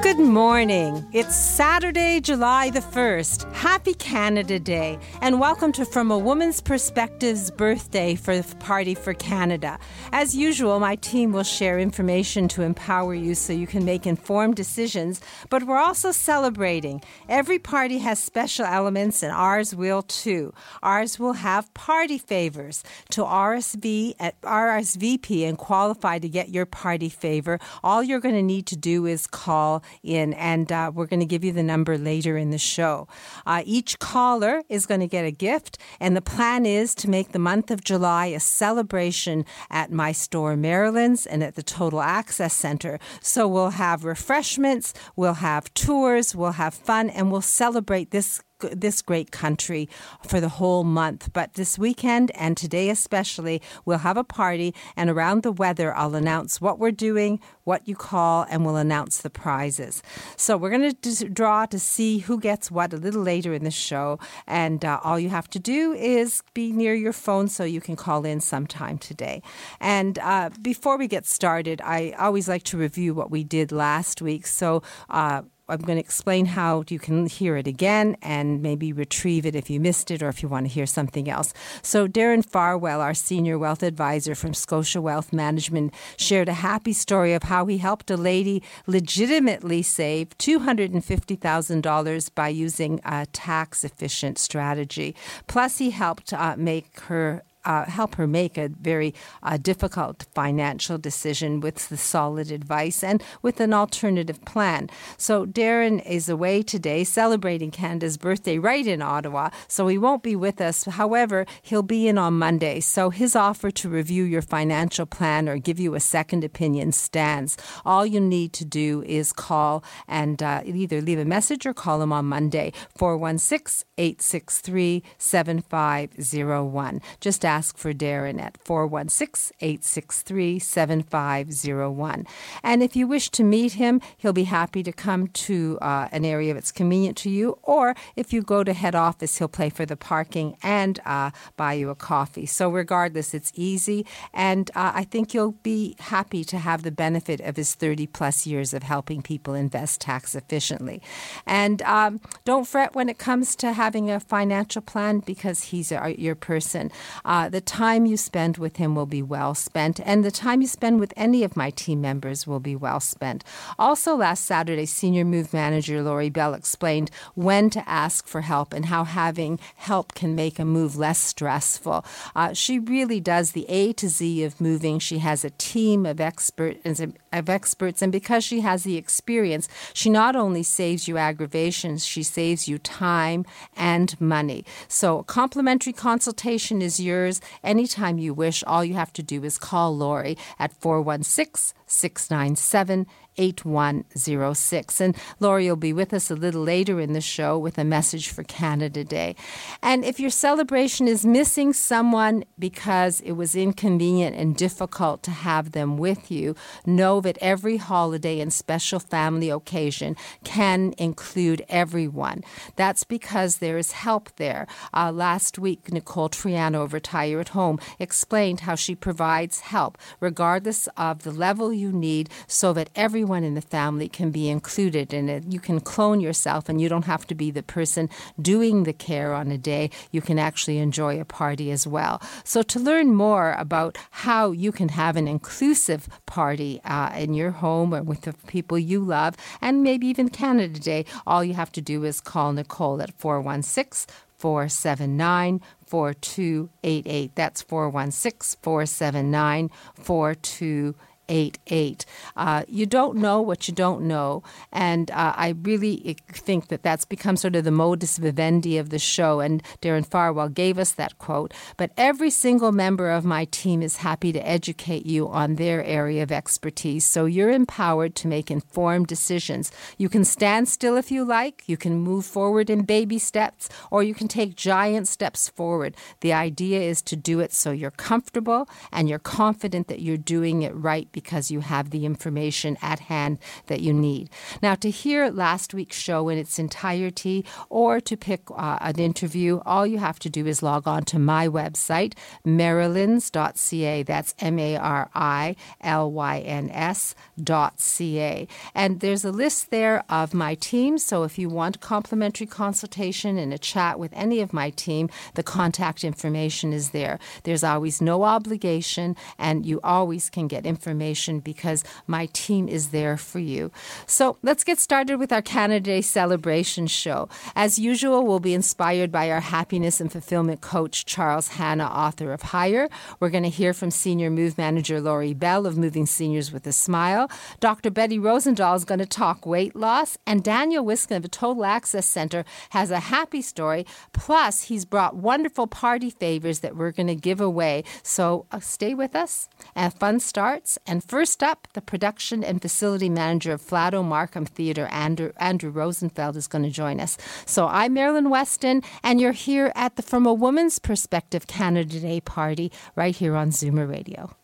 Good morning. It's Saturday, July the 1st. Happy Canada Day, and welcome to From a Woman's Perspective's birthday for Party for Canada. As usual, my team will share information to empower you so you can make informed decisions, but we're also celebrating. Every party has special elements, and ours will too. Ours will have party favors. To RSV at RSVP and qualify to get your party favor, all you're going to need to do is call in, and uh, we're going to give you the number later in the show. Uh, each caller is going to get a gift, and the plan is to make the month of July a celebration at my store, Marilyn's, and at the Total Access Center. So we'll have refreshments, we'll have tours, we'll have fun, and we'll celebrate this this great country for the whole month. But this weekend and today especially, we'll have a party, and around the weather, I'll announce what we're doing, what you call, and we'll announce the prizes. So we're going to draw to see who gets what a little later in the show, and uh, all you have to do is be near your phone so you can call in sometime today. And uh, before we get started, I always like to review what we did last week. So. Uh, I'm going to explain how you can hear it again and maybe retrieve it if you missed it or if you want to hear something else. So, Darren Farwell, our senior wealth advisor from Scotia Wealth Management, shared a happy story of how he helped a lady legitimately save $250,000 by using a tax efficient strategy. Plus, he helped uh, make her uh, help her make a very uh, difficult financial decision with the solid advice and with an alternative plan. So Darren is away today celebrating Canada's birthday right in Ottawa, so he won't be with us. However, he'll be in on Monday. So his offer to review your financial plan or give you a second opinion stands. All you need to do is call and uh, either leave a message or call him on Monday, 416 863 7501. Just ask for Darren at 416 863 7501. And if you wish to meet him, he'll be happy to come to uh, an area that's convenient to you. Or if you go to head office, he'll pay for the parking and uh, buy you a coffee. So, regardless, it's easy. And uh, I think you'll be happy to have the benefit of his 30 plus years of helping people invest tax efficiently. And um, don't fret when it comes to having a financial plan because he's your person. Uh, uh, the time you spend with him will be well spent, and the time you spend with any of my team members will be well spent. Also, last Saturday, Senior Move Manager Lori Bell explained when to ask for help and how having help can make a move less stressful. Uh, she really does the A to Z of moving. She has a team of experts of experts, and because she has the experience, she not only saves you aggravations, she saves you time and money. So, a complimentary consultation is yours anytime you wish. All you have to do is call Lori at 416 697 8106. And Lori will be with us a little later in the show with a message for Canada Day. And if your celebration is missing someone because it was inconvenient and difficult to have them with you, know that every holiday and special family occasion can include everyone. That's because there is help there. Uh, last week, Nicole Triano, of Retire at Home, explained how she provides help regardless of the level you need so that everyone in the family can be included in it. You can clone yourself and you don't have to be the person doing the care on a day. You can actually enjoy a party as well. So, to learn more about how you can have an inclusive party uh, in your home or with the people you love, and maybe even Canada Day, all you have to do is call Nicole at 416 479 4288. That's 416 479 4288. 888. Uh, you don't know what you don't know. And uh, I really think that that's become sort of the modus vivendi of the show. And Darren Farwell gave us that quote. But every single member of my team is happy to educate you on their area of expertise. So you're empowered to make informed decisions. You can stand still if you like, you can move forward in baby steps, or you can take giant steps forward. The idea is to do it so you're comfortable and you're confident that you're doing it right because you have the information at hand that you need. Now, to hear last week's show in its entirety or to pick uh, an interview, all you have to do is log on to my website, marilyns.ca. That's M A R I L Y N S.ca. And there's a list there of my team. So if you want complimentary consultation and a chat with any of my team, the contact information is there. There's always no obligation, and you always can get information because my team is there for you. So let's get started with our Canada Day celebration show. As usual, we'll be inspired by our happiness and fulfillment coach, Charles Hanna, author of Higher. We're going to hear from Senior Move Manager Lori Bell of Moving Seniors with a Smile. Dr. Betty Rosendahl is going to talk weight loss, and Daniel Wiskin of the Total Access Center has a happy story. Plus, he's brought wonderful party favors that we're going to give away. So uh, stay with us. And fun starts. And first up, the production and facility manager of Flato Markham Theatre, Andrew, Andrew Rosenfeld, is going to join us. So I'm Marilyn Weston, and you're here at the From a Woman's Perspective Canada Day party right here on Zoomer Radio.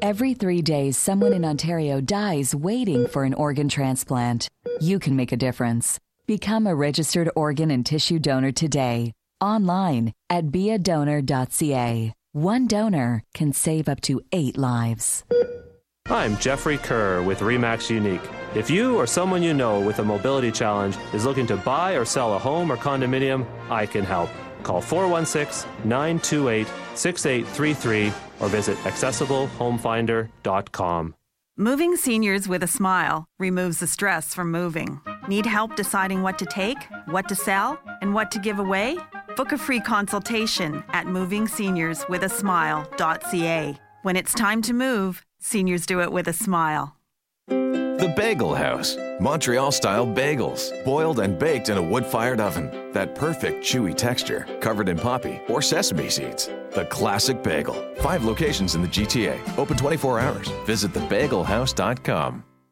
Every three days, someone in Ontario dies waiting for an organ transplant. You can make a difference. Become a registered organ and tissue donor today, online at beadonor.ca. One donor can save up to eight lives. I'm Jeffrey Kerr with Remax Unique. If you or someone you know with a mobility challenge is looking to buy or sell a home or condominium, I can help. Call 416 928 6833 or visit accessiblehomefinder.com. Moving seniors with a smile removes the stress from moving. Need help deciding what to take, what to sell, and what to give away? Book a free consultation at movingseniorswithasmile.ca. When it's time to move, seniors do it with a smile. The Bagel House. Montreal style bagels, boiled and baked in a wood fired oven. That perfect chewy texture, covered in poppy or sesame seeds. The classic bagel. Five locations in the GTA, open 24 hours. Visit thebagelhouse.com.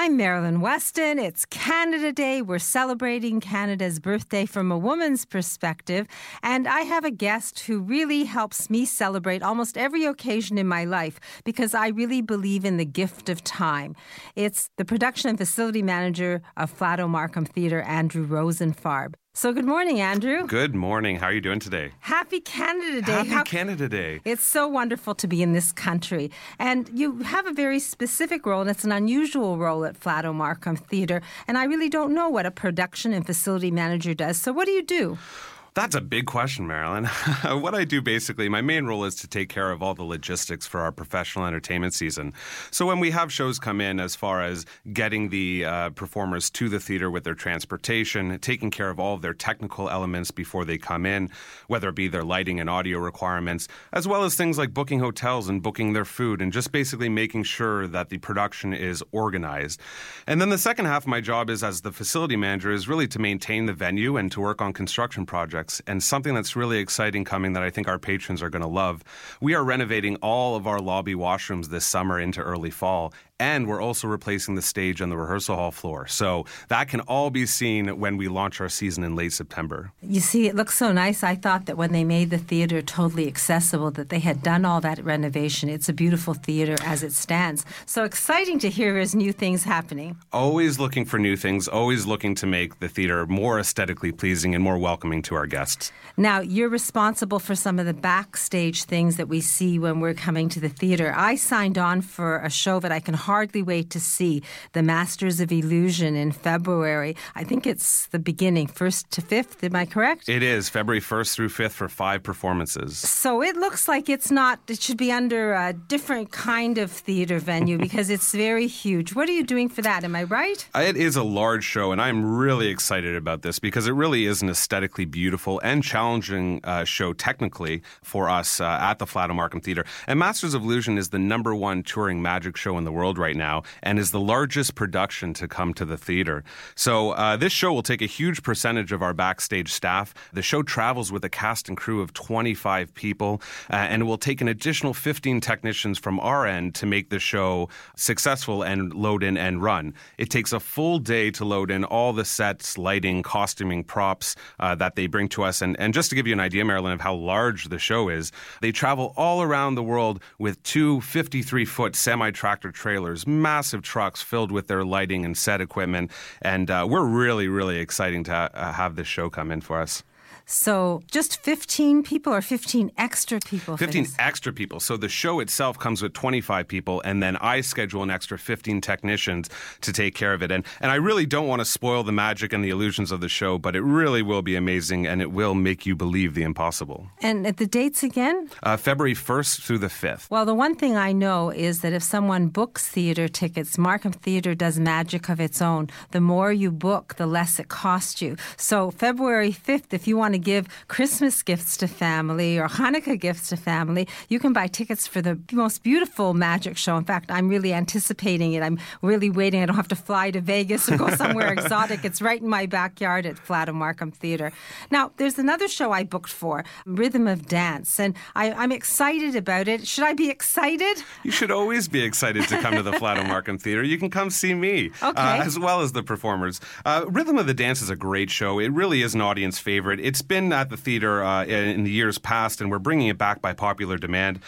I'm Marilyn Weston. It's Canada Day. We're celebrating Canada's birthday from a woman's perspective. And I have a guest who really helps me celebrate almost every occasion in my life because I really believe in the gift of time. It's the production and facility manager of Flato Markham Theatre, Andrew Rosenfarb. So, good morning, Andrew. Good morning. How are you doing today? Happy Canada Day. Happy How, Canada Day. It's so wonderful to be in this country. And you have a very specific role, and it's an unusual role at Flato Markham Theatre. And I really don't know what a production and facility manager does. So, what do you do? That's a big question, Marilyn. what I do basically, my main role is to take care of all the logistics for our professional entertainment season. So when we have shows come in, as far as getting the uh, performers to the theater with their transportation, taking care of all of their technical elements before they come in, whether it be their lighting and audio requirements, as well as things like booking hotels and booking their food, and just basically making sure that the production is organized. And then the second half of my job is as the facility manager is really to maintain the venue and to work on construction projects and something that's really exciting coming that I think our patrons are going to love. We are renovating all of our lobby washrooms this summer into early fall, and we're also replacing the stage on the rehearsal hall floor. So that can all be seen when we launch our season in late September. You see, it looks so nice. I thought that when they made the theater totally accessible, that they had done all that renovation. It's a beautiful theater as it stands. So exciting to hear there's new things happening. Always looking for new things, always looking to make the theater more aesthetically pleasing and more welcoming to our guests. Now, you're responsible for some of the backstage things that we see when we're coming to the theater. I signed on for a show that I can hardly wait to see the Masters of Illusion in February. I think it's the beginning, 1st to 5th. Am I correct? It is February 1st through 5th for five performances. So it looks like it's not, it should be under a different kind of theater venue because it's very huge. What are you doing for that? Am I right? It is a large show, and I'm really excited about this because it really is an aesthetically beautiful and challenging uh, show technically for us uh, at the Flato Markham Theater. And Masters of Illusion is the number one touring magic show in the world right now and is the largest production to come to the theater. So uh, this show will take a huge percentage of our backstage staff. The show travels with a cast and crew of 25 people, uh, and will take an additional 15 technicians from our end to make the show successful and load in and run. It takes a full day to load in all the sets, lighting, costuming, props uh, that they bring to us. And, and just to give you an idea, Marilyn, of how large the show is, they travel all around the world with two 53 foot semi tractor trailers, massive trucks filled with their lighting and set equipment. And uh, we're really, really exciting to uh, have this show come in for us. So just 15 people or 15 extra people? 15 extra people. So the show itself comes with 25 people, and then I schedule an extra 15 technicians to take care of it. And, and I really don't want to spoil the magic and the illusions of the show, but it really will be amazing and it will make you believe the impossible. And at the dates again? Uh, February 1st through the 5th. Well, the one thing I know is that if someone books theater tickets, Markham Theater does magic of its own. The more you book, the less it costs you. So February 5th, if you want to to give Christmas gifts to family or Hanukkah gifts to family, you can buy tickets for the most beautiful magic show. In fact, I'm really anticipating it. I'm really waiting. I don't have to fly to Vegas or go somewhere exotic. It's right in my backyard at Flato Markham Theater. Now, there's another show I booked for, Rhythm of Dance, and I, am excited about it. Should I be excited? You should always be excited to come to the Flato Markham Theater. You can come see me, uh, okay. uh, as well as the performers. Uh, Rhythm of the Dance is a great show. It really is an audience favorite. It's been at the theater uh, in the years past, and we're bringing it back by popular demand.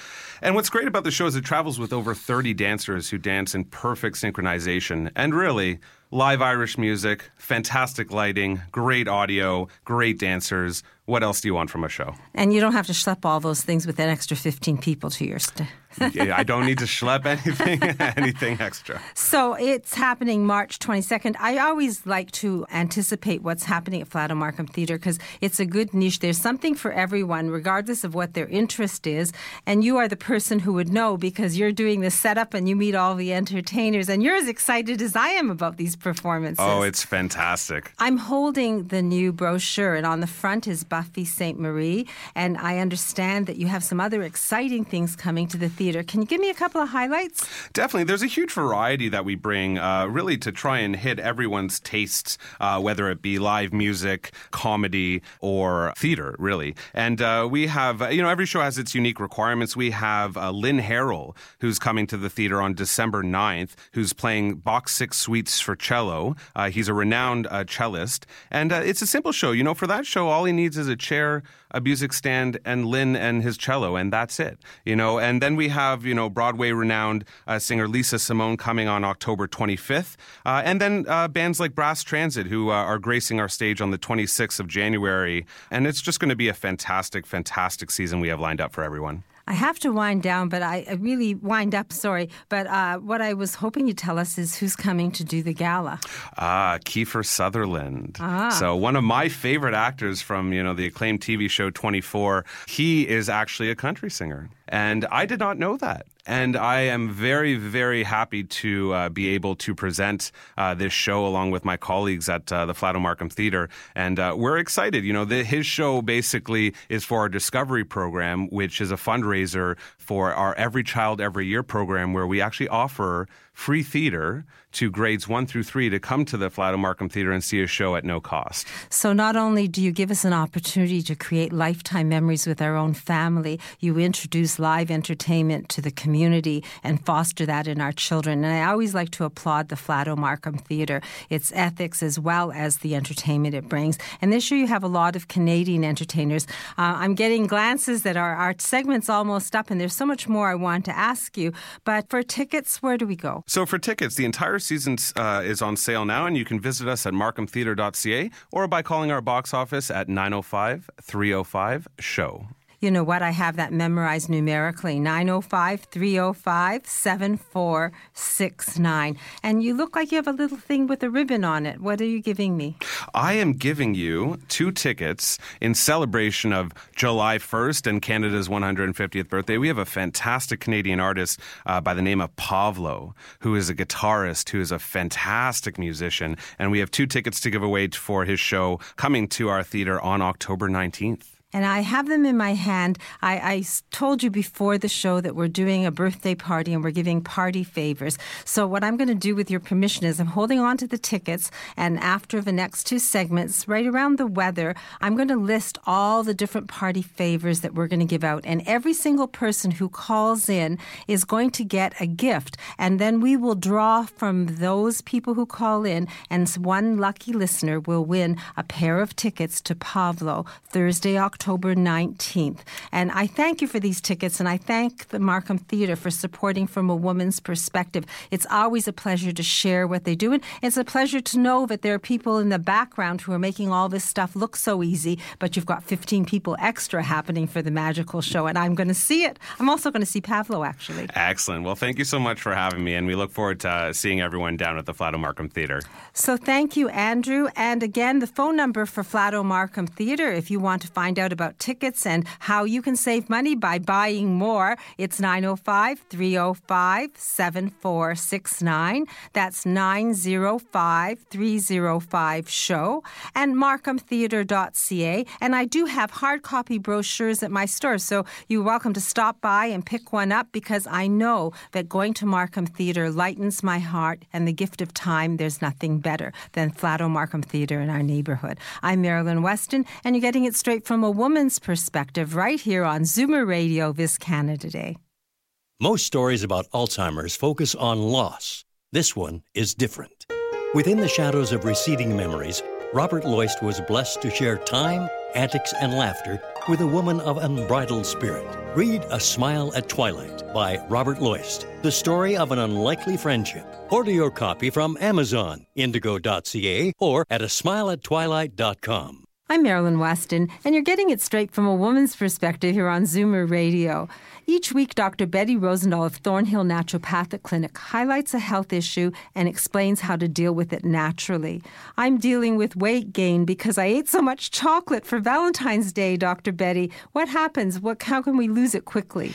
And what's great about the show is it travels with over 30 dancers who dance in perfect synchronization. And really, live Irish music, fantastic lighting, great audio, great dancers. What else do you want from a show? And you don't have to schlep all those things with an extra 15 people to your st- yeah, I don't need to schlep anything anything extra. So it's happening March 22nd. I always like to anticipate what's happening at Flato Markham Theatre because it's a good niche. There's something for everyone, regardless of what their interest is. And you are the person who would know because you're doing the setup and you meet all the entertainers and you're as excited as I am about these performances. Oh, it's fantastic. I'm holding the new brochure and on the front is Buffy Sainte-Marie. And I understand that you have some other exciting things coming to the theater. Can you give me a couple of highlights? Definitely. There's a huge variety that we bring, uh, really to try and hit everyone's tastes, uh, whether it be live music, comedy, or theater, really. And uh, we have, uh, you know, every show has its unique requirements. We have uh, Lynn Harrell, who's coming to the theater on December 9th, who's playing Bach Six Suites for cello. Uh, he's a renowned cellist. And it's a simple show. You know, for that show, all he needs is a chair, a music stand, and Lynn and his cello, and that's it. You know, and then we have, you know, Broadway renowned uh, singer Lisa Simone coming on October 25th. Uh, and then uh, bands like Brass Transit, who uh, are gracing our stage on the 26th of January. And it's just going to be a fantastic, fantastic season we have lined up for everyone. I have to wind down, but I, I really wind up. Sorry, but uh, what I was hoping you'd tell us is who's coming to do the gala. Ah, Kiefer Sutherland. Ah. So one of my favorite actors from you know the acclaimed TV show 24. He is actually a country singer. And I did not know that. And I am very, very happy to uh, be able to present uh, this show along with my colleagues at uh, the Flato Markham Theater. And uh, we're excited. You know, the, his show basically is for our Discovery program, which is a fundraiser for our Every Child Every Year program, where we actually offer free theater to grades one through three to come to the Flato Markham Theater and see a show at no cost. So not only do you give us an opportunity to create lifetime memories with our own family, you introduce live entertainment to the community and foster that in our children. And I always like to applaud the Flato Markham Theater, its ethics as well as the entertainment it brings. And this year you have a lot of Canadian entertainers. Uh, I'm getting glances that our, our segment's almost up, and there's so much more I want to ask you. But for tickets, where do we go? So for tickets, the entire season uh, is on sale now, and you can visit us at markhamtheatre.ca or by calling our box office at 905 305 SHOW. You know what? I have that memorized numerically 905 305 7469. And you look like you have a little thing with a ribbon on it. What are you giving me? I am giving you two tickets in celebration of July 1st and Canada's 150th birthday. We have a fantastic Canadian artist uh, by the name of Pavlo, who is a guitarist, who is a fantastic musician. And we have two tickets to give away for his show coming to our theater on October 19th and I have them in my hand. I, I, told you before the show that we're doing a birthday party and we're giving party favors. So, what I'm going to do with your permission is I'm holding on to the tickets, and after the next two segments, right around the weather, I'm going to list all the different party favors that we're going to give out. And every single person who calls in is going to get a gift. And then we will draw from those people who call in, and one lucky listener will win a pair of tickets to Pavlo Thursday, October. October 19th. And I thank you for these tickets, and I thank the Markham Theatre for supporting from a woman's perspective. It's always a pleasure to share what they do, and it's a pleasure to know that there are people in the background who are making all this stuff look so easy, but you've got 15 people extra happening for the magical show, and I'm going to see it. I'm also going to see Pavlo, actually. Excellent. Well, thank you so much for having me, and we look forward to uh, seeing everyone down at the Flato Markham Theatre. So thank you, Andrew. And again, the phone number for Flato Markham Theatre, if you want to find out about tickets and how you can save money by buying more. It's 905 305 7469. That's 905 305 show and markhamtheatre.ca. And I do have hard copy brochures at my store, so you're welcome to stop by and pick one up because I know that going to Markham Theatre lightens my heart and the gift of time. There's nothing better than Flato Markham Theatre in our neighborhood. I'm Marilyn Weston, and you're getting it straight from a woman's perspective right here on Zoomer Radio this Canada Day. Most stories about Alzheimer's focus on loss. This one is different. Within the shadows of receding memories, Robert Loist was blessed to share time, antics, and laughter with a woman of unbridled spirit. Read A Smile at Twilight by Robert Loist, the story of an unlikely friendship. Order your copy from Amazon, indigo.ca, or at a smileattwilight.com. I'm Marilyn Weston, and you're getting it straight from a woman's perspective here on Zoomer Radio. Each week, Dr. Betty Rosendahl of Thornhill Naturopathic Clinic highlights a health issue and explains how to deal with it naturally. I'm dealing with weight gain because I ate so much chocolate for Valentine's Day, Dr. Betty. What happens? What, how can we lose it quickly?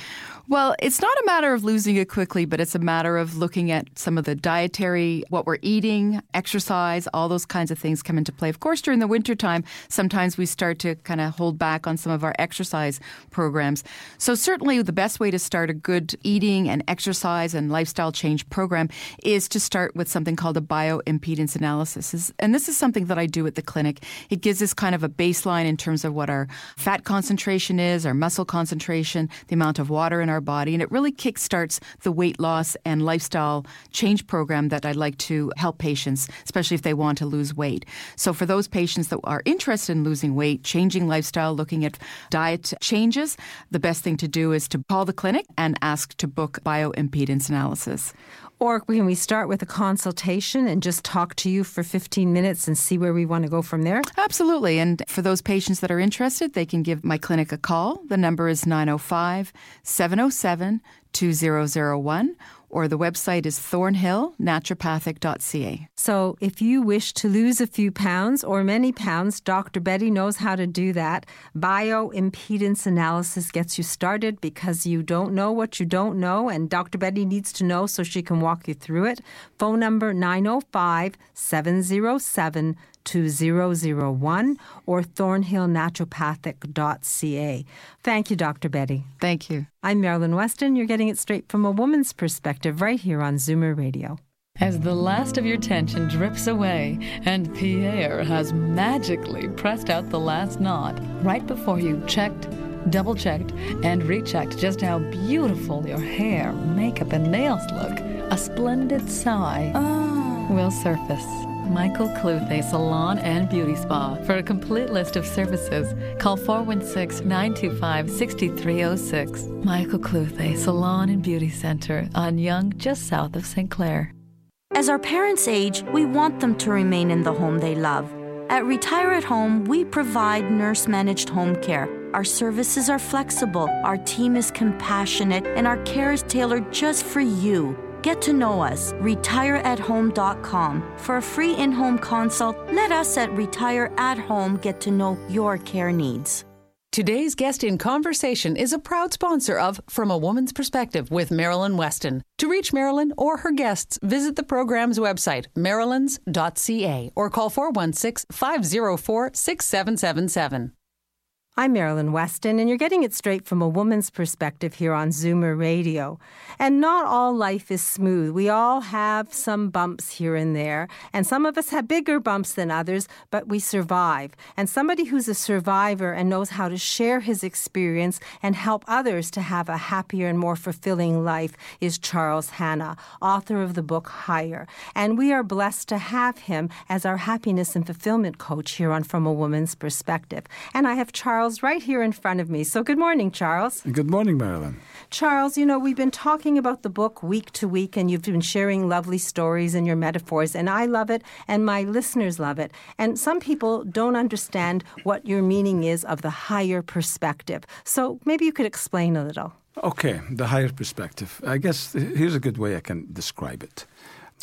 Well, it's not a matter of losing it quickly, but it's a matter of looking at some of the dietary, what we're eating, exercise, all those kinds of things come into play. Of course, during the wintertime, sometimes we start to kind of hold back on some of our exercise programs. So, certainly, the best way to start a good eating and exercise and lifestyle change program is to start with something called a bioimpedance analysis. And this is something that I do at the clinic. It gives us kind of a baseline in terms of what our fat concentration is, our muscle concentration, the amount of water in our body. And it really kickstarts the weight loss and lifestyle change program that I'd like to help patients, especially if they want to lose weight. So for those patients that are interested in losing weight, changing lifestyle, looking at diet changes, the best thing to do is to call the clinic and ask to book bioimpedance analysis. Or can we start with a consultation and just talk to you for 15 minutes and see where we want to go from there? Absolutely. And for those patients that are interested, they can give my clinic a call. The number is 905 707 2001 or the website is thornhillnaturopathic.ca. So if you wish to lose a few pounds or many pounds, Dr. Betty knows how to do that. Bioimpedance analysis gets you started because you don't know what you don't know, and Dr. Betty needs to know so she can walk you through it. Phone number 905 707 2001 or thornhillnaturopathic.ca. Thank you, Dr. Betty. Thank you. I'm Marilyn Weston. You're getting it straight from a woman's perspective right here on Zoomer Radio. As the last of your tension drips away and Pierre has magically pressed out the last knot right before you checked, double checked, and rechecked just how beautiful your hair, makeup, and nails look, a splendid sigh oh. will surface. Michael Cluthe Salon and Beauty Spa. For a complete list of services, call 416 925 6306. Michael Cluthe Salon and Beauty Center on Yonge, just south of St. Clair. As our parents age, we want them to remain in the home they love. At Retire at Home, we provide nurse managed home care Our services are flexible, our team is compassionate, and our care is tailored just for you. Get to know us. RetireAtHome.com. For a free in home consult, let us at Retire at Home get to know your care needs. Today's guest in conversation is a proud sponsor of From a Woman's Perspective with Marilyn Weston. To reach Marilyn or her guests, visit the program's website, marilyns.ca, or call 416 504 6777. I'm Marilyn Weston, and you're getting it straight from a woman's perspective here on Zoomer Radio. And not all life is smooth. We all have some bumps here and there, and some of us have bigger bumps than others, but we survive. And somebody who's a survivor and knows how to share his experience and help others to have a happier and more fulfilling life is Charles Hanna, author of the book Higher. And we are blessed to have him as our happiness and fulfillment coach here on From a Woman's Perspective. And I have Charles Charles right here in front of me. So, good morning, Charles. Good morning, Marilyn. Charles, you know, we've been talking about the book week to week, and you've been sharing lovely stories and your metaphors, and I love it, and my listeners love it. And some people don't understand what your meaning is of the higher perspective. So, maybe you could explain a little. Okay, the higher perspective. I guess here's a good way I can describe it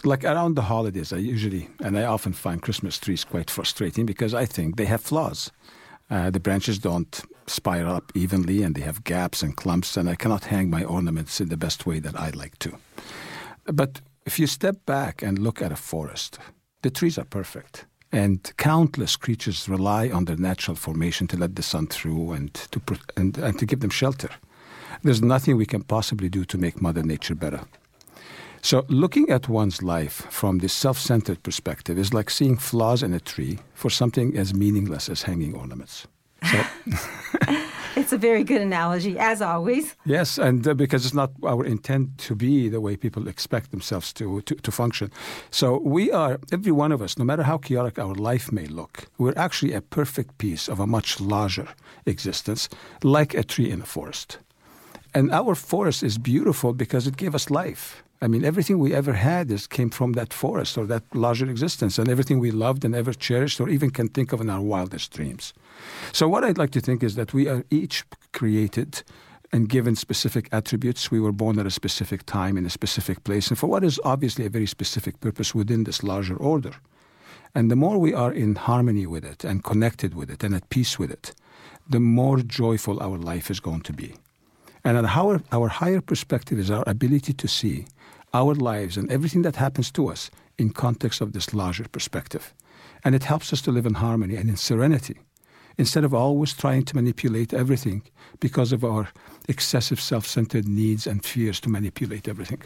like around the holidays, I usually and I often find Christmas trees quite frustrating because I think they have flaws. Uh, the branches don't spiral up evenly and they have gaps and clumps, and I cannot hang my ornaments in the best way that I'd like to. But if you step back and look at a forest, the trees are perfect. And countless creatures rely on their natural formation to let the sun through and to, and, and to give them shelter. There's nothing we can possibly do to make Mother Nature better. So, looking at one's life from this self centered perspective is like seeing flaws in a tree for something as meaningless as hanging ornaments. So it's a very good analogy, as always. Yes, and uh, because it's not our intent to be the way people expect themselves to, to, to function. So, we are, every one of us, no matter how chaotic our life may look, we're actually a perfect piece of a much larger existence, like a tree in a forest. And our forest is beautiful because it gave us life. I mean, everything we ever had is, came from that forest or that larger existence, and everything we loved and ever cherished or even can think of in our wildest dreams. So, what I'd like to think is that we are each created and given specific attributes. We were born at a specific time in a specific place, and for what is obviously a very specific purpose within this larger order. And the more we are in harmony with it and connected with it and at peace with it, the more joyful our life is going to be. And our, our higher perspective is our ability to see our lives and everything that happens to us in context of this larger perspective. And it helps us to live in harmony and in serenity instead of always trying to manipulate everything because of our excessive self centered needs and fears to manipulate everything.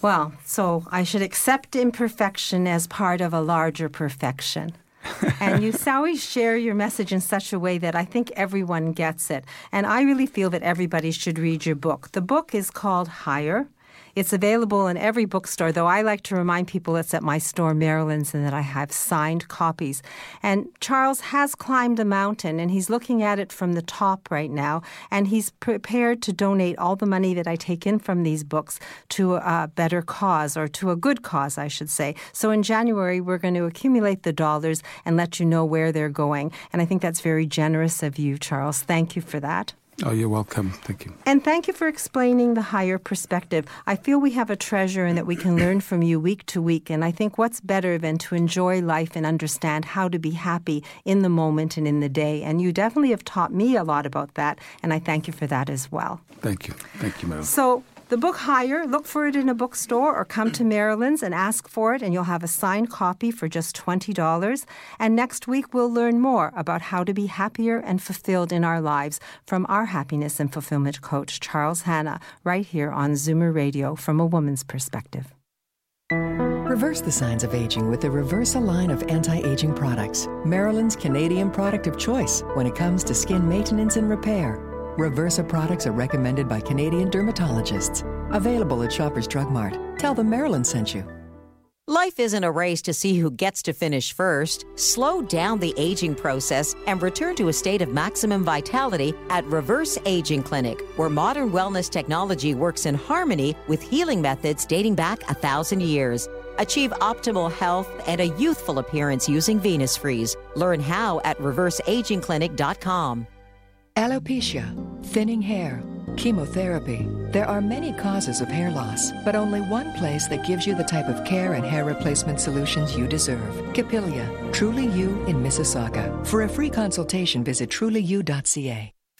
Well, so I should accept imperfection as part of a larger perfection. and you always share your message in such a way that I think everyone gets it. And I really feel that everybody should read your book. The book is called Higher it's available in every bookstore, though I like to remind people it's at my store, Marilyns, and that I have signed copies. And Charles has climbed a mountain, and he's looking at it from the top right now, and he's prepared to donate all the money that I take in from these books to a better cause, or to a good cause, I should say. So in January, we're going to accumulate the dollars and let you know where they're going. And I think that's very generous of you, Charles. Thank you for that. Oh, you're welcome. Thank you. And thank you for explaining the higher perspective. I feel we have a treasure and that we can learn from you week to week. And I think what's better than to enjoy life and understand how to be happy in the moment and in the day. And you definitely have taught me a lot about that. And I thank you for that as well. Thank you. Thank you, Meryl. So, the book Higher, look for it in a bookstore or come to Marilyn's and ask for it, and you'll have a signed copy for just $20. And next week, we'll learn more about how to be happier and fulfilled in our lives from our happiness and fulfillment coach, Charles Hanna, right here on Zoomer Radio from a woman's perspective. Reverse the signs of aging with the Reversa line of anti aging products, Marilyn's Canadian product of choice when it comes to skin maintenance and repair. Reversa products are recommended by Canadian dermatologists. Available at Shoppers Drug Mart. Tell them Marilyn sent you. Life isn't a race to see who gets to finish first. Slow down the aging process and return to a state of maximum vitality at Reverse Aging Clinic, where modern wellness technology works in harmony with healing methods dating back a thousand years. Achieve optimal health and a youthful appearance using Venus Freeze. Learn how at reverseagingclinic.com. Alopecia, thinning hair, chemotherapy. There are many causes of hair loss, but only one place that gives you the type of care and hair replacement solutions you deserve. Capilia, Truly You in Mississauga. For a free consultation, visit trulyu.ca.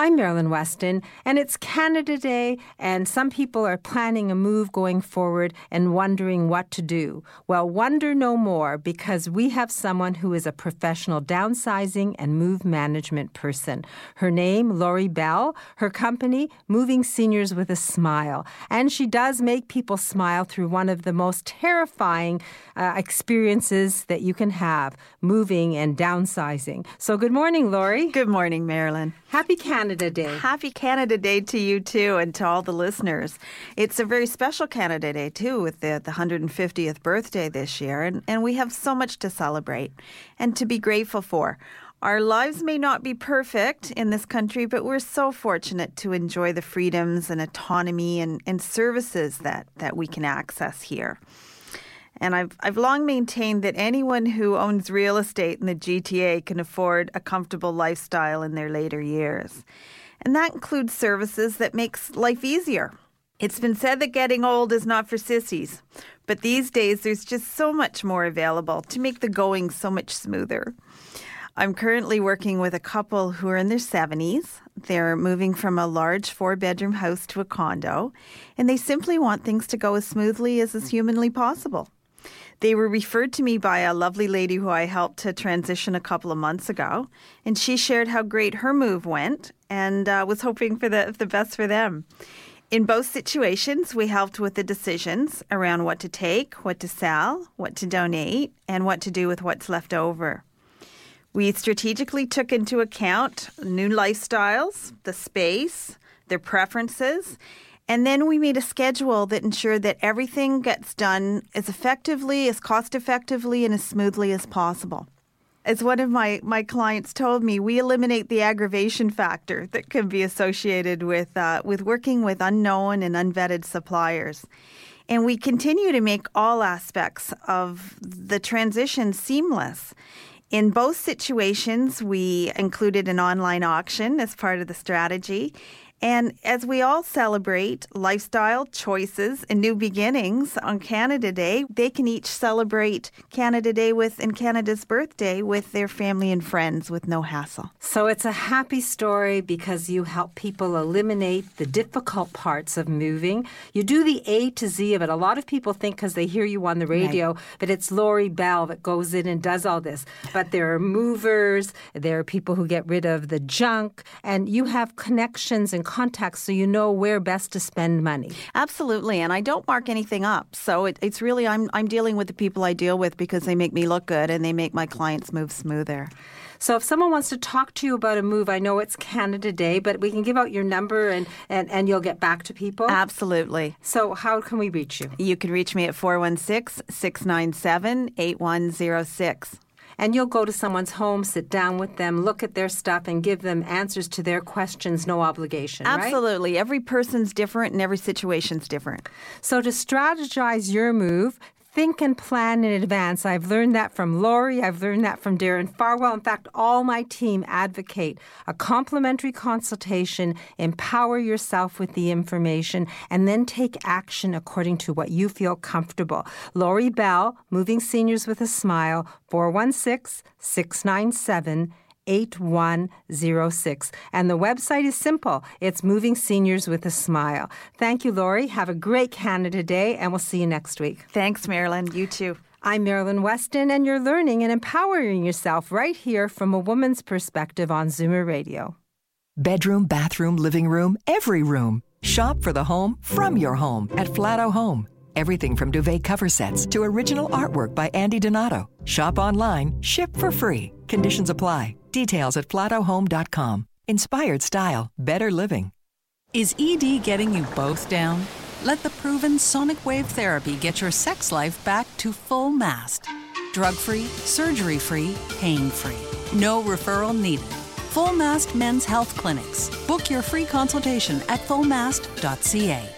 I'm Marilyn Weston, and it's Canada Day, and some people are planning a move going forward and wondering what to do. Well, wonder no more because we have someone who is a professional downsizing and move management person. Her name, Lori Bell, her company, Moving Seniors with a Smile. And she does make people smile through one of the most terrifying uh, experiences that you can have moving and downsizing. So, good morning, Lori. Good morning, Marilyn. Happy Canada Day. Happy Canada Day to you too and to all the listeners. It's a very special Canada Day too with the, the 150th birthday this year and, and we have so much to celebrate and to be grateful for. Our lives may not be perfect in this country, but we're so fortunate to enjoy the freedoms and autonomy and, and services that, that we can access here. And I've, I've long maintained that anyone who owns real estate in the GTA can afford a comfortable lifestyle in their later years. And that includes services that makes life easier. It's been said that getting old is not for sissies, but these days there's just so much more available to make the going so much smoother. I'm currently working with a couple who are in their 70s. They're moving from a large four bedroom house to a condo, and they simply want things to go as smoothly as is humanly possible. They were referred to me by a lovely lady who I helped to transition a couple of months ago, and she shared how great her move went and uh, was hoping for the, the best for them. In both situations, we helped with the decisions around what to take, what to sell, what to donate, and what to do with what's left over. We strategically took into account new lifestyles, the space, their preferences, and then we made a schedule that ensured that everything gets done as effectively, as cost effectively, and as smoothly as possible. As one of my, my clients told me, we eliminate the aggravation factor that can be associated with, uh, with working with unknown and unvetted suppliers. And we continue to make all aspects of the transition seamless. In both situations, we included an online auction as part of the strategy. And as we all celebrate lifestyle choices and new beginnings on Canada Day, they can each celebrate Canada Day with and Canada's birthday with their family and friends with no hassle. So it's a happy story because you help people eliminate the difficult parts of moving. You do the A to Z of it. A lot of people think because they hear you on the radio right. that it's Lori Bell that goes in and does all this. But there are movers, there are people who get rid of the junk, and you have connections and contacts so you know where best to spend money. Absolutely, and I don't mark anything up. So it, it's really I'm I'm dealing with the people I deal with because they make me look good and they make my clients move smoother. So if someone wants to talk to you about a move, I know it's Canada Day, but we can give out your number and, and, and you'll get back to people. Absolutely. So how can we reach you? You can reach me at 416 697 8106 and you'll go to someone's home, sit down with them, look at their stuff, and give them answers to their questions, no obligation. Absolutely. Right? Every person's different and every situation's different. So to strategize your move, think and plan in advance. I've learned that from Lori. I've learned that from Darren Farwell. In fact, all my team advocate a complimentary consultation, empower yourself with the information, and then take action according to what you feel comfortable. Lori Bell, Moving Seniors with a Smile, 416 697 8106. And the website is simple it's Moving Seniors with a Smile. Thank you, Lori. Have a great Canada Day, and we'll see you next week. Thanks, Marilyn. You too. I'm Marilyn Weston, and you're learning and empowering yourself right here from a woman's perspective on Zoomer Radio. Bedroom, bathroom, living room, every room. Shop for the home from your home at Flato Home. Everything from duvet cover sets to original artwork by Andy Donato. Shop online, ship for free. Conditions apply. Details at flatohome.com. Inspired style, better living. Is ED getting you both down? Let the proven sonic wave therapy get your sex life back to full mast. Drug free, surgery free, pain free. No referral needed. Full Mast Men's Health Clinics. Book your free consultation at fullmast.ca.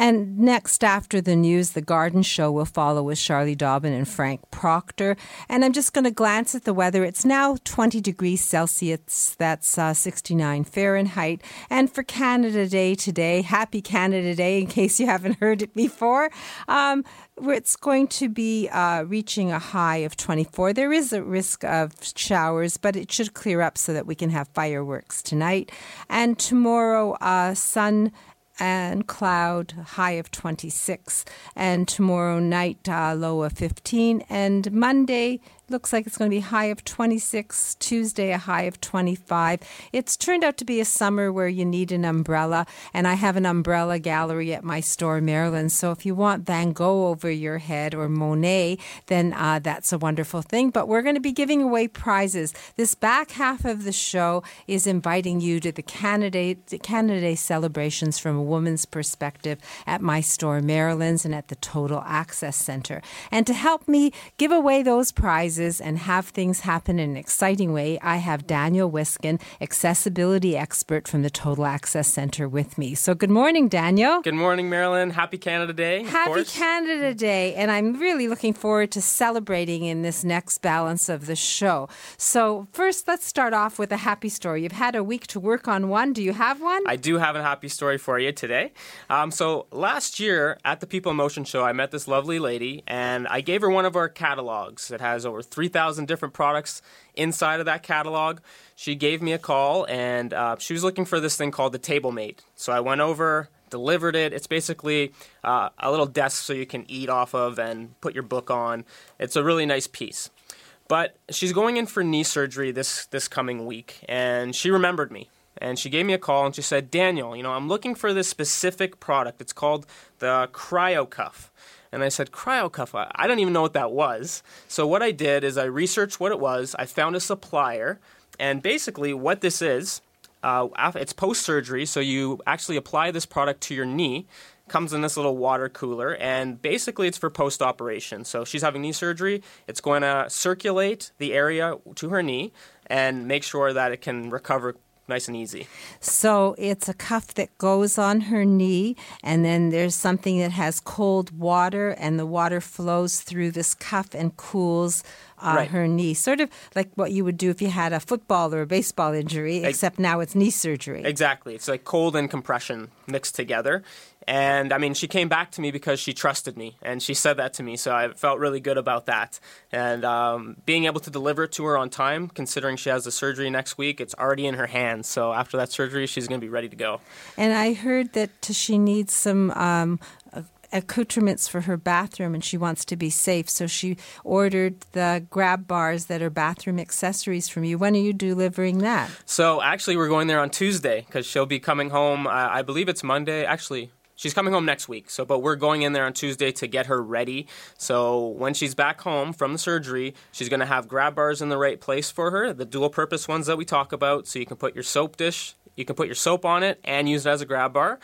And next, after the news, the garden show will follow with Charlie Dobbin and Frank Proctor. And I'm just going to glance at the weather. It's now 20 degrees Celsius, that's uh, 69 Fahrenheit. And for Canada Day today, happy Canada Day, in case you haven't heard it before. Um, it's going to be uh, reaching a high of 24. There is a risk of showers, but it should clear up so that we can have fireworks tonight. And tomorrow, uh, sun and cloud, high of 26. And tomorrow night, uh, low of 15. And Monday, looks like it's going to be high of 26 tuesday a high of 25 it's turned out to be a summer where you need an umbrella and i have an umbrella gallery at my store marilyn's. So if you want van gogh over your head or monet then uh, that's a wonderful thing. But we're going to be giving away prizes. This back half of the show is inviting you to the canada day celebrations from a woman's perspective at my store marilyn's and at the total access center. And to help me give away those prizes and have things happen in an exciting way, I have Daniel Wiskin, accessibility expert from the Total Access Center, with me. So, good morning, Daniel. Good morning, Marilyn. Happy Canada Day. Happy Canada Day. And I'm really looking forward to celebrating in this next balance of the show. So, first, let's start off with a happy story. You've had a week to work on one. Do you have one? I do have a happy story for you today. Um, so, last year at the People in Motion show, I met this lovely lady and I gave her one of our catalogs. It has over 3,000 different products inside of that catalog. She gave me a call and uh, she was looking for this thing called the Table Mate. So I went over, delivered it. It's basically uh, a little desk so you can eat off of and put your book on. It's a really nice piece. But she's going in for knee surgery this, this coming week, and she remembered me. And she gave me a call and she said, Daniel, you know, I'm looking for this specific product. It's called the Cryo Cuff. And I said, CryoCuff, I don't even know what that was. So what I did is I researched what it was. I found a supplier. And basically, what this is, uh, it's post surgery. So you actually apply this product to your knee. Comes in this little water cooler, and basically it's for post operation. So she's having knee surgery. It's going to circulate the area to her knee and make sure that it can recover nice and easy. So it's a cuff that goes on her knee, and then there's something that has cold water, and the water flows through this cuff and cools. Uh, Right. Her knee, sort of like what you would do if you had a football or a baseball injury, Ex- except now it's knee surgery. Exactly. It's like cold and compression mixed together. And I mean, she came back to me because she trusted me, and she said that to me. So I felt really good about that. And um, being able to deliver it to her on time, considering she has the surgery next week, it's already in her hands. So after that surgery, she's going to be ready to go. And I heard that she needs some um, accoutrements for her bathroom and she wants to be safe. So she ordered the grab bars that are bathroom accessories from you. When are you delivering that? So actually, we're going there on Tuesday because she'll be coming home. Uh, I believe it's Monday. Actually, she's coming home next week. So, but we're going in there on Tuesday to get her ready. So when she's back home from the surgery, she's going to have grab bars in the right place for her, the dual-purpose ones that we talk about. So you can put your soap dish, you can put your soap on it, and use it as a grab bar.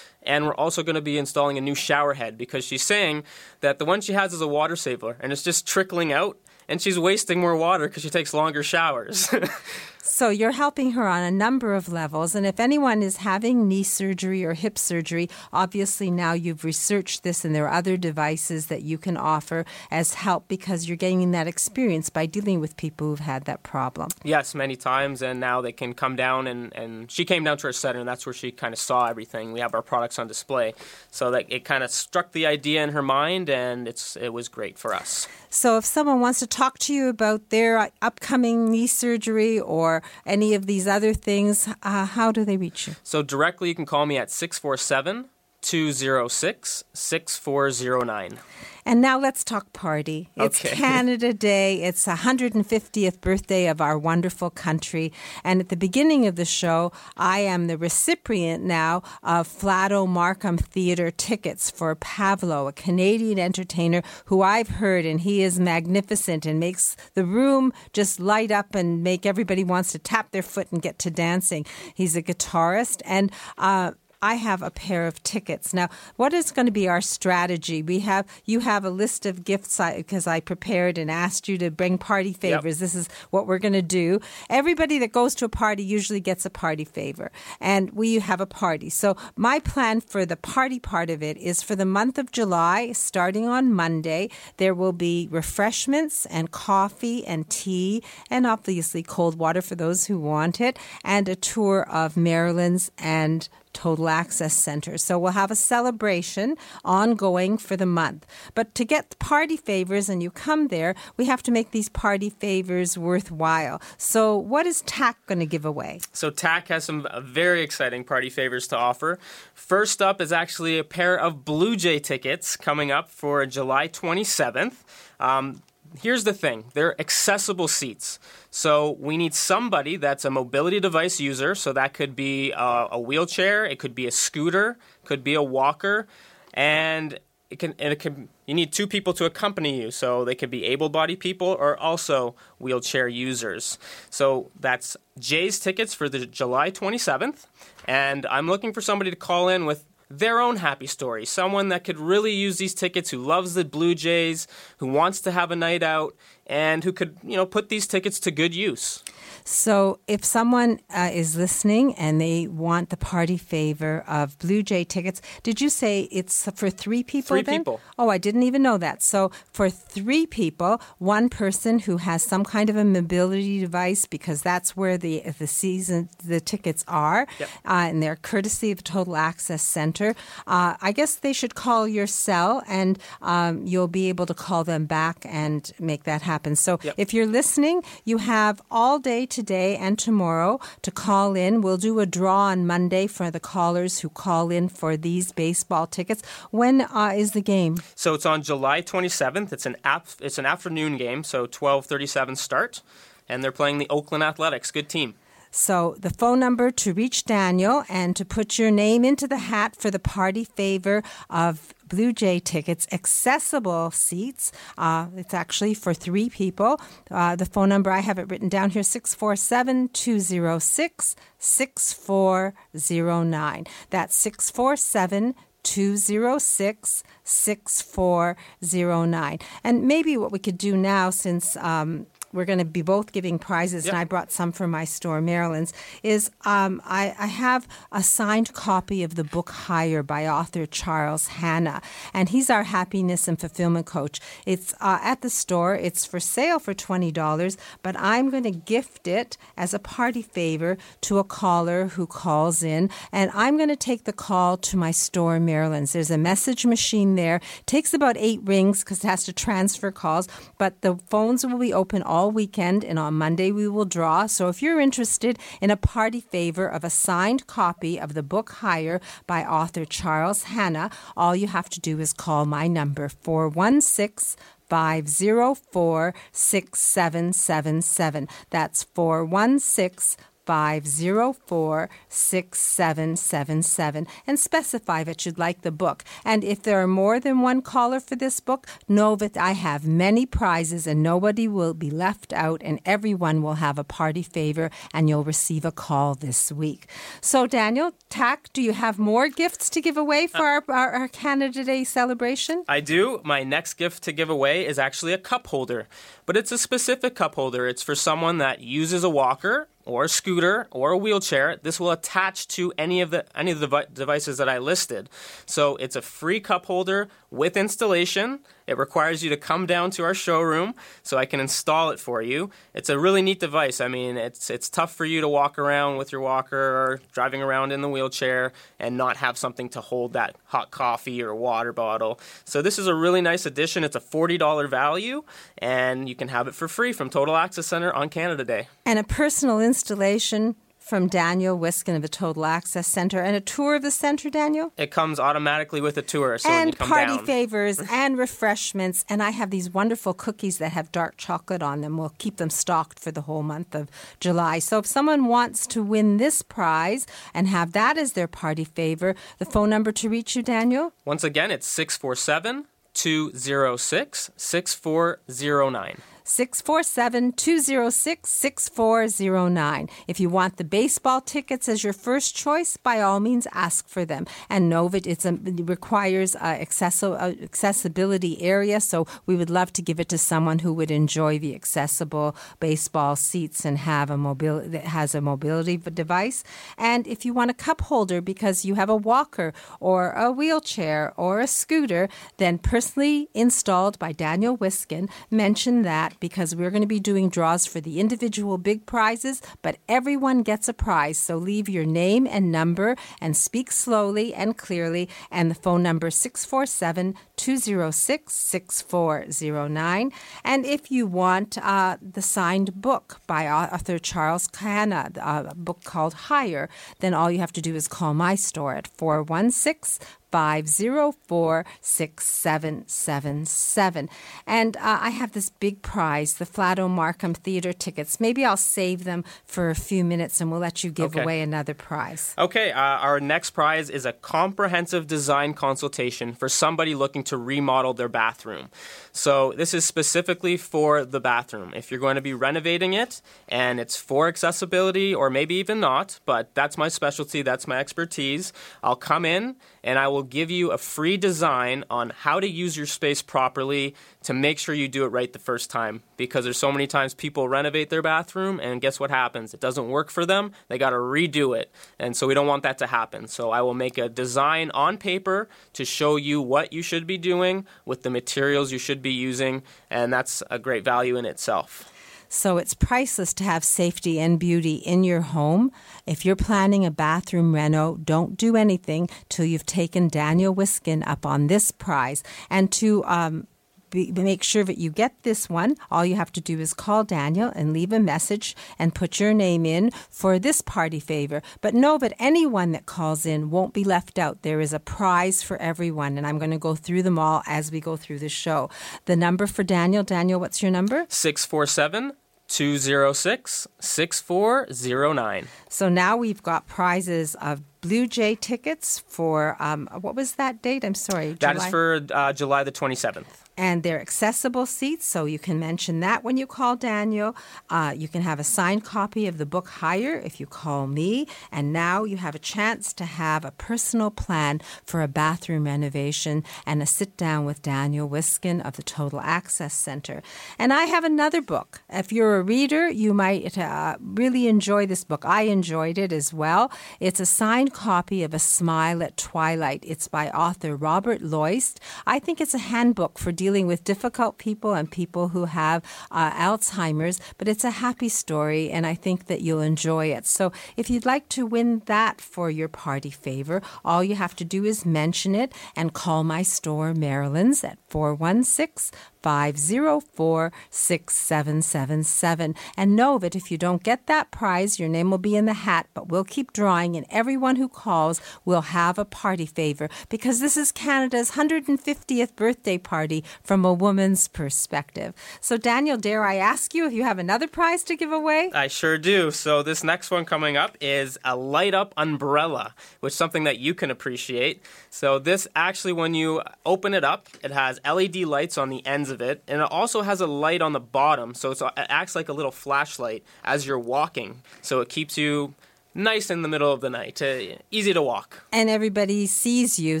And we're also going to be installing a new shower head because she's saying that the one she has is a water saver and it's just trickling out and she's wasting more water because she takes longer showers. So you're helping her on a number of levels. And if anyone is having knee surgery or hip surgery, obviously now you've researched this and there are other devices that you can offer as help because you're gaining that experience by dealing with people who've had that problem. Yes, many times, and now they can come down and, and she came down to our center, and that's where she kind of saw everything. We have our products on display, so that it kind of struck the idea in her mind, and it's it was great for us. So if someone wants to talk to you about their upcoming knee surgery or or any of these other things, uh, how do they reach you? So directly, you can call me at 647 206 6409. And now let's talk party. It's Okay. Canada Day. It's the 150th birthday of our wonderful country. And at the beginning of the show, I am the recipient now of Flato Markham Theatre tickets for Pavlo, a Canadian entertainer who I've heard, and he is magnificent and makes the room just light up and make everybody wants to tap their foot and get to dancing. He's a guitarist. And, uh, I have a pair of tickets. Now, what is going to be our strategy? We have you have a list of gifts because I prepared and asked you to bring party favors. This is what we're going to do. Everybody that goes to a party usually gets a party favor, and we have a party. So, my plan for the party part of it is for the month of July, starting on Monday, there will be refreshments and coffee and tea, and obviously cold water for those who want it, and a tour of Marilyn's and Total Access Center. So we'll have a celebration ongoing for the month. But to get party favors and you come there, we have to make these party favors worthwhile. So what is TAC going to give away? So TAC has some uh, very exciting party favors to offer. First up is actually a pair of Blue Jay tickets coming up for July 27th. Um, here's the thing. They're accessible seats. So we need somebody that's a mobility device user. So that could be a, a wheelchair, it could be a scooter, could be a walker, and it can and it can you need two people to accompany you. So they could be able-bodied people or also wheelchair users. So that's jay's tickets for the july 27th and i'm looking for somebody to call in with their own happy story. Someone that could really use these tickets who loves the blue jays who wants to have a night out and who could you know put these tickets to good use So, if someone uh, is listening and they want the party favor of Blue Jay tickets, did you say it's for three people? Three then? people. Oh, I didn't even know that. So, for three people, one person who has some kind of a mobility device, because that's where the the season the tickets are, Yep. uh, and they're courtesy of Total Access Center. Uh, I guess they should call your cell, and um, you'll be able to call them back and make that happen. So, Yep. if you're listening, you have all day today and tomorrow to call in. We'll do a draw on Monday for the callers who call in for these baseball tickets. When uh, is the game? So it's on July 27th. It's an app. It's an afternoon game. So 12:37 start, and they're playing the Oakland Athletics. Good team. So the phone number to reach Daniel and to put your name into the hat for the party favor of Blue Jay tickets, accessible seats. Uh, it's actually for three people. Uh, the phone number, I have it written down here 647 206 6409. That's 647 206 6409. And maybe what we could do now, since um, we're going to be both giving prizes, and I brought some from my store, Marilyn's, is um, I, I have a signed copy of the book Higher by author Charles Hanna, and he's our happiness and fulfillment coach. It's uh, at the store, it's for sale for $20, but I'm going to gift it as a party favor to a caller who calls in, and I'm going to take the call to my store, Marilyn's. There's a message machine there. it takes about eight rings because it has to transfer calls, but the phones will be open all weekend, and on Monday we will draw. So if you're interested in a party favor of a signed copy of the book Higher by author Charles Hanna, all you have to do is call my number 416 504 6777. That's 416 504 6777 and specify that you'd like the book. And if there are more than one caller for this book, know that I have many prizes and nobody will be left out and everyone will have a party favor and you'll receive a call this week. So, Daniel, TAC, do you have more gifts to give away for our, our, our Canada Day celebration? I do. My next gift to give away is actually a cup holder, but it's a specific cup holder. It's for someone that uses a walker or a scooter or a wheelchair. This will attach to any of the any of the devi- devices that I listed. So it's a free cup holder with installation. It requires you to come down to our showroom so I can install it for you. It's a really neat device. I mean, it's it's tough for you to walk around with your walker or driving around in the wheelchair and not have something to hold that hot coffee or water bottle. So this is a really nice addition. It's a $40 value and you can have it for free from Total Access Center on Canada Day. And a personal installation from Daniel Wiskin of the Total Access Center and a tour of the center, Daniel? It comes automatically with a tour. So and party down, favors and refreshments. And I have these wonderful cookies that have dark chocolate on them. We'll keep them stocked for the whole month of July. So if someone wants to win this prize and have that as their party favor, the phone number to reach you, Daniel? Once again, it's 647 206 6409. 647 206 6409. If you want the baseball tickets as your first choice, by all means ask for them. And know that it requires a accessi- a accessibility area, so we would love to give it to someone who would enjoy the accessible baseball seats and have a mobility that has a mobility device. And if you want a cup holder because you have a walker or a wheelchair or a scooter, then personally installed by Daniel Wiskin, mention that because we're going to be doing draws for the individual big prizes, but everyone gets a prize. So leave your name and number and speak slowly and clearly. And the phone number 647 206 6409. And if you want uh, the signed book by author Charles Hanna, uh, a book called Higher, then all you have to do is call my store at 416 504 6777. And uh, I have this big prize, the Flato Markham Theater tickets. Maybe I'll save them for a few minutes and we'll let you give Okay. away another prize. Okay, uh, our next prize is a comprehensive design consultation for somebody looking to remodel their bathroom. So, this is specifically for the bathroom. If you're going to be renovating it and it's for accessibility or maybe even not, but that's my specialty, that's my expertise, I'll come in and I will give you a free design on how to use your space properly to make sure you do it right the first time. Because there's so many times people renovate their bathroom and guess what happens? It doesn't work for them. They got to redo it. And so we don't want that to happen. So I will make a design on paper to show you what you should be doing with the materials you should be using. And that's a great value in itself. So it's priceless to have safety and beauty in your home. If you're planning a bathroom reno, don't do anything till you've taken Daniel Wiskin up on this prize. And to um, be, make sure that you get this one, all you have to do is call Daniel and leave a message and put your name in for this party favor. But know that anyone that calls in won't be left out. There is a prize for everyone, and I'm going to go through them all as we go through the show. The number for Daniel, Daniel, what's your number? 647 206 6409. So now we've got prizes of Blue Jay tickets for um, what was that date? I'm sorry. That is July? for uh, July the 27th. And they're accessible seats, so you can mention that when you call Daniel. Uh, you can have a signed copy of the book Higher if you call me. And now you have a chance to have a personal plan for a bathroom renovation and a sit down with Daniel Wiskin of the Total Access Center. And I have another book. If you're a reader, you might uh, really enjoy this book. I enjoyed it as well. It's a signed copy of A Smile at Twilight. It's by author Robert Loist. I think it's a handbook for dealing with difficult people and people who have uh, Alzheimer's, but it's a happy story, and I think that you'll enjoy it. So if you'd like to win that for your party favor, all you have to do is mention it and call my store, Marilyn's, at 416 504 6777. And know that if you don't get that prize, your name will be in the hat, but we'll keep drawing, and everyone who calls will have a party favor because this is Canada's 150th birthday party from a woman's perspective. So, Daniel, dare I ask you if you have another prize to give away? I sure do. So this next one coming up is a light up umbrella, which is something that you can appreciate. So this actually when you open it up, it has LED lights on the ends of it, and it also has a light on the bottom, so it acts like a little flashlight as you're walking. So it keeps you nice in the middle of the night, uh, easy to walk. and everybody sees you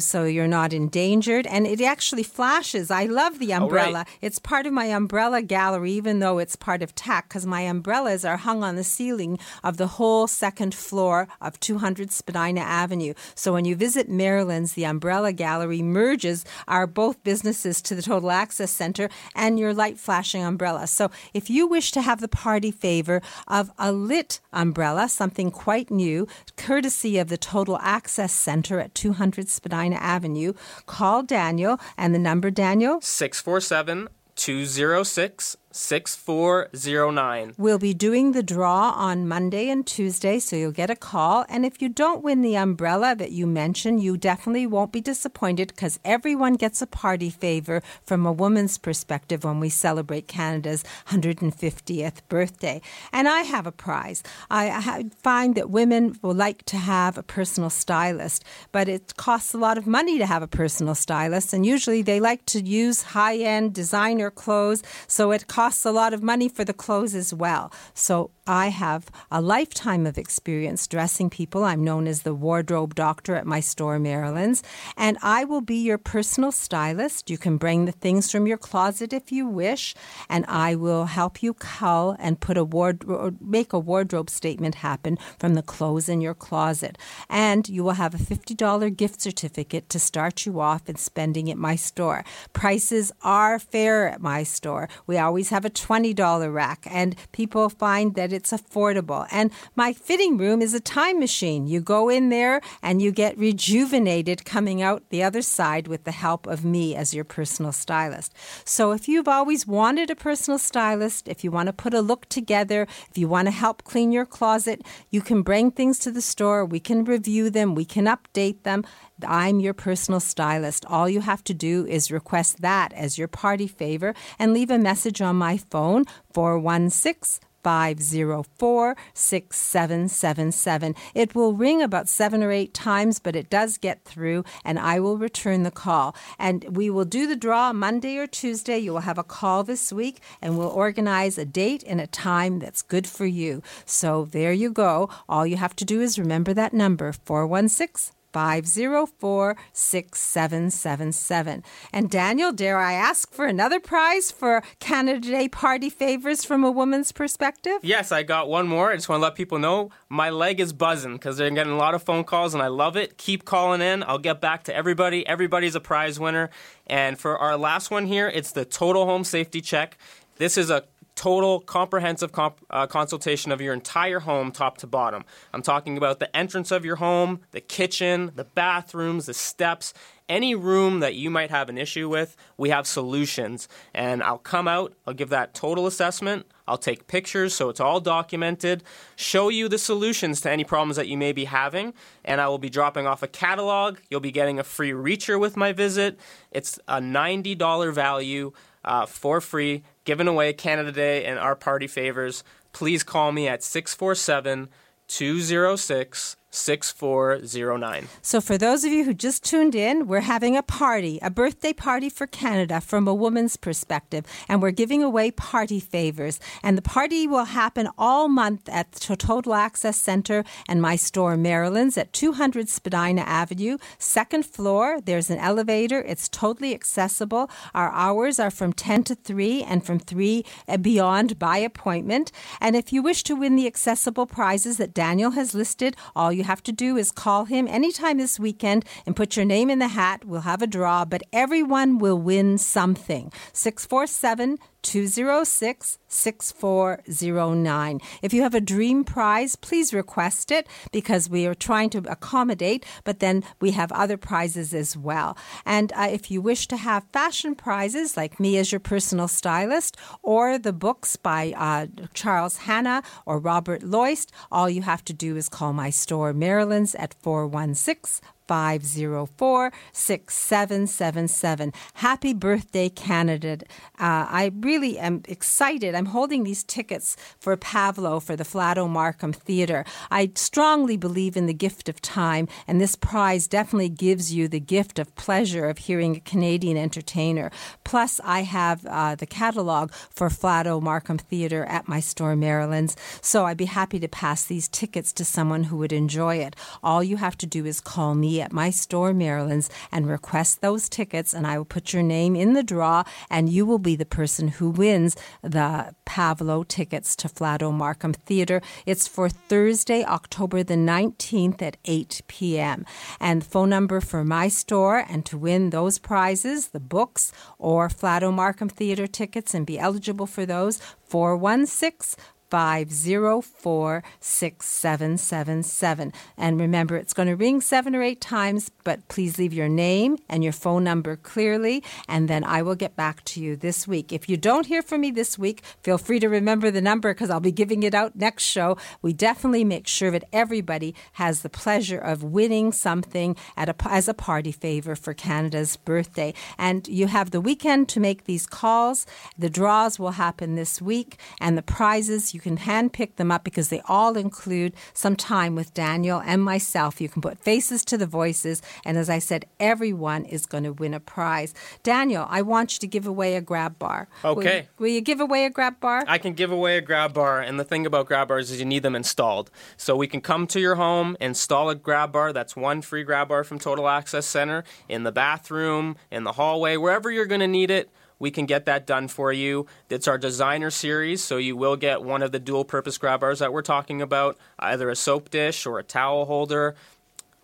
so you're not endangered. And it actually flashes. I love the Oh, right. umbrella. It's part of my umbrella gallery even though it's part of tac because my umbrellas are hung on the ceiling of the whole second floor of 200 spadina avenue. So when you visit marilyn's the umbrella gallery merges our both businesses to the total access center and your light flashing umbrella. So if you wish to have the party favor of a lit umbrella something quite new courtesy of the total access center at 200 spadina avenue. Call daniel and the number daniel? 647 206 6409. We'll be doing the draw on Monday and Tuesday, so you'll get a call. And if you don't win the umbrella that you mentioned, you definitely won't be disappointed because everyone gets a party favor from a woman's perspective when we celebrate Canada's 150th birthday. And I have a prize. I find that women will like to have a personal stylist, but it costs a lot of money to have a personal stylist, and usually they like to use high end designer clothes, so it costs a lot of money for the clothes as well. So I have a lifetime of experience dressing people. I'm known as the wardrobe doctor at my store, Marilyn's, and I will be your personal stylist. You can bring the things from your closet if you wish, and I will help you cull and put a ward make a wardrobe statement happen from the clothes in your closet. And you will have a $50 gift certificate to start you off in spending at my store. Prices are fair at my store. We always have a $20 rack, and people find that it's affordable. And my fitting room is a time machine. You go in there and you get rejuvenated coming out the other side with the help of me as your personal stylist. So if you've always wanted a personal stylist, if you want to put a look together, if you want to help clean your closet, you can bring things to the store. We can review them, we can update them. I'm your personal stylist. All you have to do is request that as your party favor and leave a message on my phone 416 504 6777. It will ring about seven or eight times, but it does get through, and I will return the call. And we will do the draw Monday or Tuesday. You will have a call this week, and we'll organize a date and a time that's good for you. So there you go. All you have to do is remember that number 416 504 6777. And Daniel, dare I ask for another prize for Canada Day party favors from a woman's perspective? Yes, I got one more. I just want to let people know my leg is buzzing because they're getting a lot of phone calls and I love it. Keep calling in. I'll get back to everybody. Everybody's a prize winner. And for our last one here, it's the total home safety check. This is a total comprehensive comp, uh, consultation of your entire home top to bottom. I'm talking about the entrance of your home, the kitchen, the bathrooms, the steps, any room that you might have an issue with, we have solutions. And I'll come out, I'll give that total assessment, I'll take pictures so it's all documented, show you the solutions to any problems that you may be having, and I will be dropping off a catalog. You'll be getting a free reacher with my visit. It's a $90 value uh, for free, given away Canada Day and our party favors. Please call me at 647 206 6409. So, for those of you who just tuned in, we're having a party, a birthday party for Canada from a woman's perspective, and we're giving away party favors. And the party will happen all month at the Total Access Center and my store, Marilyn's, at 200 Spadina Avenue, second floor. There's an elevator, it's totally accessible. Our hours are from 10 to 3 and from 3 and beyond by appointment. And if you wish to win the accessible prizes that Daniel has listed, all you have to do is call him anytime this weekend and put your name in the hat. We'll have a draw, but everyone will win something. 647 206 6409. If you have a dream prize, please request it because we are trying to accommodate, but then we have other prizes as well. And uh, if you wish to have fashion prizes like me as your personal stylist or the books by uh, Charles Hanna or Robert Loist, all you have to do is call my store, Marilyn's, at 416 504 6777. Happy birthday, Canada. Uh, I really am excited. I'm holding these tickets for Pavlo for the Flato Markham Theatre. I strongly believe in the gift of time, and this prize definitely gives you the gift of pleasure of hearing a Canadian entertainer. Plus, I have uh, the catalog for Flato Markham Theatre at my store, Marilyn's, so I'd be happy to pass these tickets to someone who would enjoy it. All you have to do is call me at my store, Marilyn's, and request those tickets, and I will put your name in the draw, and you will be the person who wins the Pavlo tickets to Flato Markham Theatre. It's for Thursday, October the 19th at 8 p.m. And the phone number for my store and to win those prizes, the books or Flato Markham Theatre tickets, and be eligible for those, 416 504 6777. And remember, it's going to ring seven or eight times, but please leave your name and your phone number clearly, and then I will get back to you this week. If you don't hear from me this week, feel free to remember the number because I'll be giving it out next show. We definitely make sure that everybody has the pleasure of winning something a, as a party favor for Canada's birthday. And you have the weekend to make these calls. The draws will happen this week, and the prizes you can handpick them up because they all include some time with Daniel and myself. You can put faces to the voices, and as I said, everyone is going to win a prize. Daniel, I want you to give away a grab bar. Okay. Will, will you give away a grab bar? I can give away a grab bar, and the thing about grab bars is you need them installed. So we can come to your home, install a grab bar. That's one free grab bar from Total Access Center in the bathroom, in the hallway, wherever you're going to need it we can get that done for you. It's our designer series, so you will get one of the dual purpose grab bars that we're talking about, either a soap dish or a towel holder,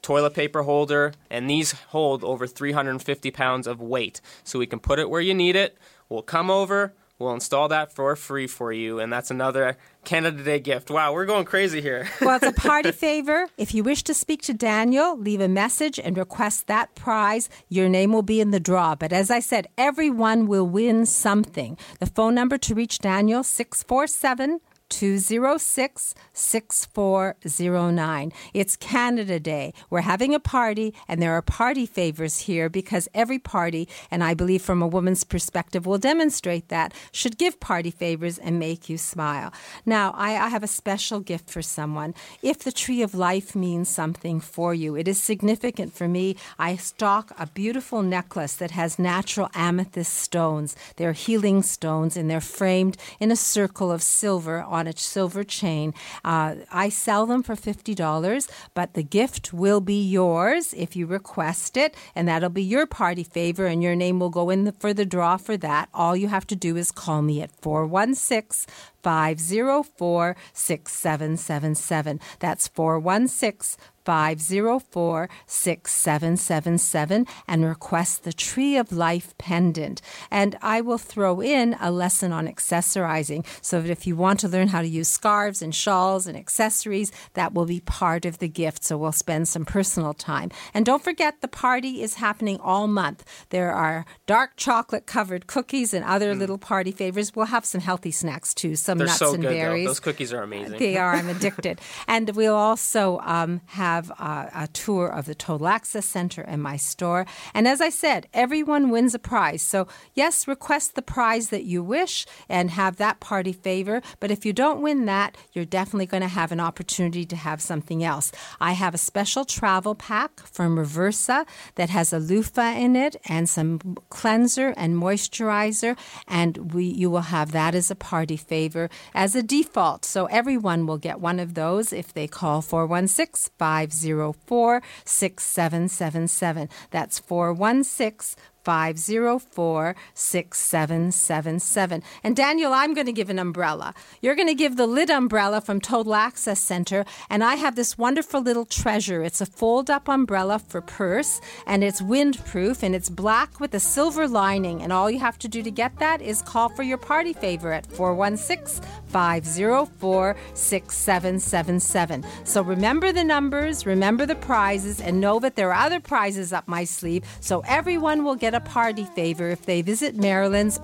toilet paper holder, and these hold over 350 pounds of weight. So we can put it where you need it. We'll come over, We'll install that for free for you, and that's another Canada Day gift. Wow, we're going crazy here. well, it's a party favor. If you wish to speak to Daniel, leave a message and request that prize. Your name will be in the draw. But as I said, everyone will win something. The phone number to reach Daniel, 647 206 6409. It's Canada Day. We're having a party, and there are party favors here because every party, and I believe from a woman's perspective will demonstrate that, should give party favors and make you smile. Now, I, I have a special gift for someone. If the tree of life means something for you, it is significant for me. I stock a beautiful necklace that has natural amethyst stones. They're healing stones, and they're framed in a circle of silver on on a silver chain. Uh, I sell them for $50, but the gift will be yours if you request it, and that'll be your party favor, and your name will go in the, for the draw for that. All you have to do is call me at 416 504 6777. That's 416 504 6777 and request the Tree of Life pendant. And I will throw in a lesson on accessorizing so that if you want to learn how to use scarves and shawls and accessories, that will be part of the gift. So we'll spend some personal time. And don't forget, the party is happening all month. There are dark chocolate covered cookies and other mm. little party favors. We'll have some healthy snacks too, some They're nuts so and good, berries. Though. Those cookies are amazing. They are. I'm addicted. and we'll also um, have uh, a tour of the Total Access Center and my store. And as I said, everyone wins a prize. So, yes, request the prize that you wish and have that party favor. But if you don't win that, you're definitely going to have an opportunity to have something else. I have a special travel pack from Reversa that has a loofah in it and some cleanser and moisturizer. And we, you will have that as a party favor as a default. So everyone will get one of those if they call 416 504 6777. That's 416 504 6777. And Daniel, I'm going to give an umbrella. You're going to give the lid umbrella from Total Access Center. And I have this wonderful little treasure. It's a fold up umbrella for purse, and it's windproof, and it's black with a silver lining. And all you have to do to get that is call for your party favor at 416 504 6777. So remember the numbers, remember the prizes, and know that there are other prizes up my sleeve. So everyone will get get a party favor if they visit Marilyn's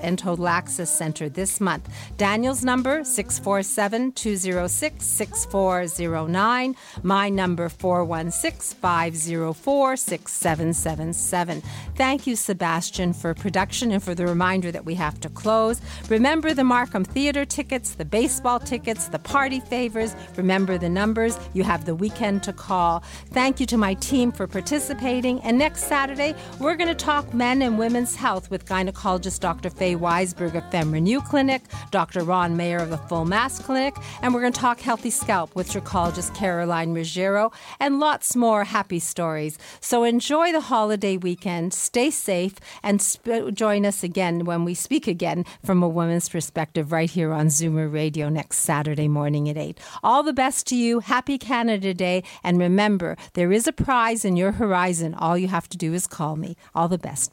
Access Center this month. Daniel's number 647-206-6409. My number 416-504-6777. Thank you Sebastian for production and for the reminder that we have to close. Remember the Markham Theater tickets, the baseball tickets, the party favors. Remember the numbers. You have the weekend to call. Thank you to my team for participating. And next Saturday, we're going to talk men men and women's health with gynecologist Dr. Faye Weisberg of FemRenew Clinic, Dr. Ron Mayer of the Full Mass Clinic, and we're going to talk healthy scalp with trichologist Caroline Ruggiero, and lots more happy stories. So enjoy the holiday weekend, stay safe, and sp- join us again when we speak again from a woman's perspective right here on Zoomer Radio next Saturday morning at 8. All the best to you. Happy Canada Day. And remember, there is a prize in your horizon. All you have to do is call me. All the best.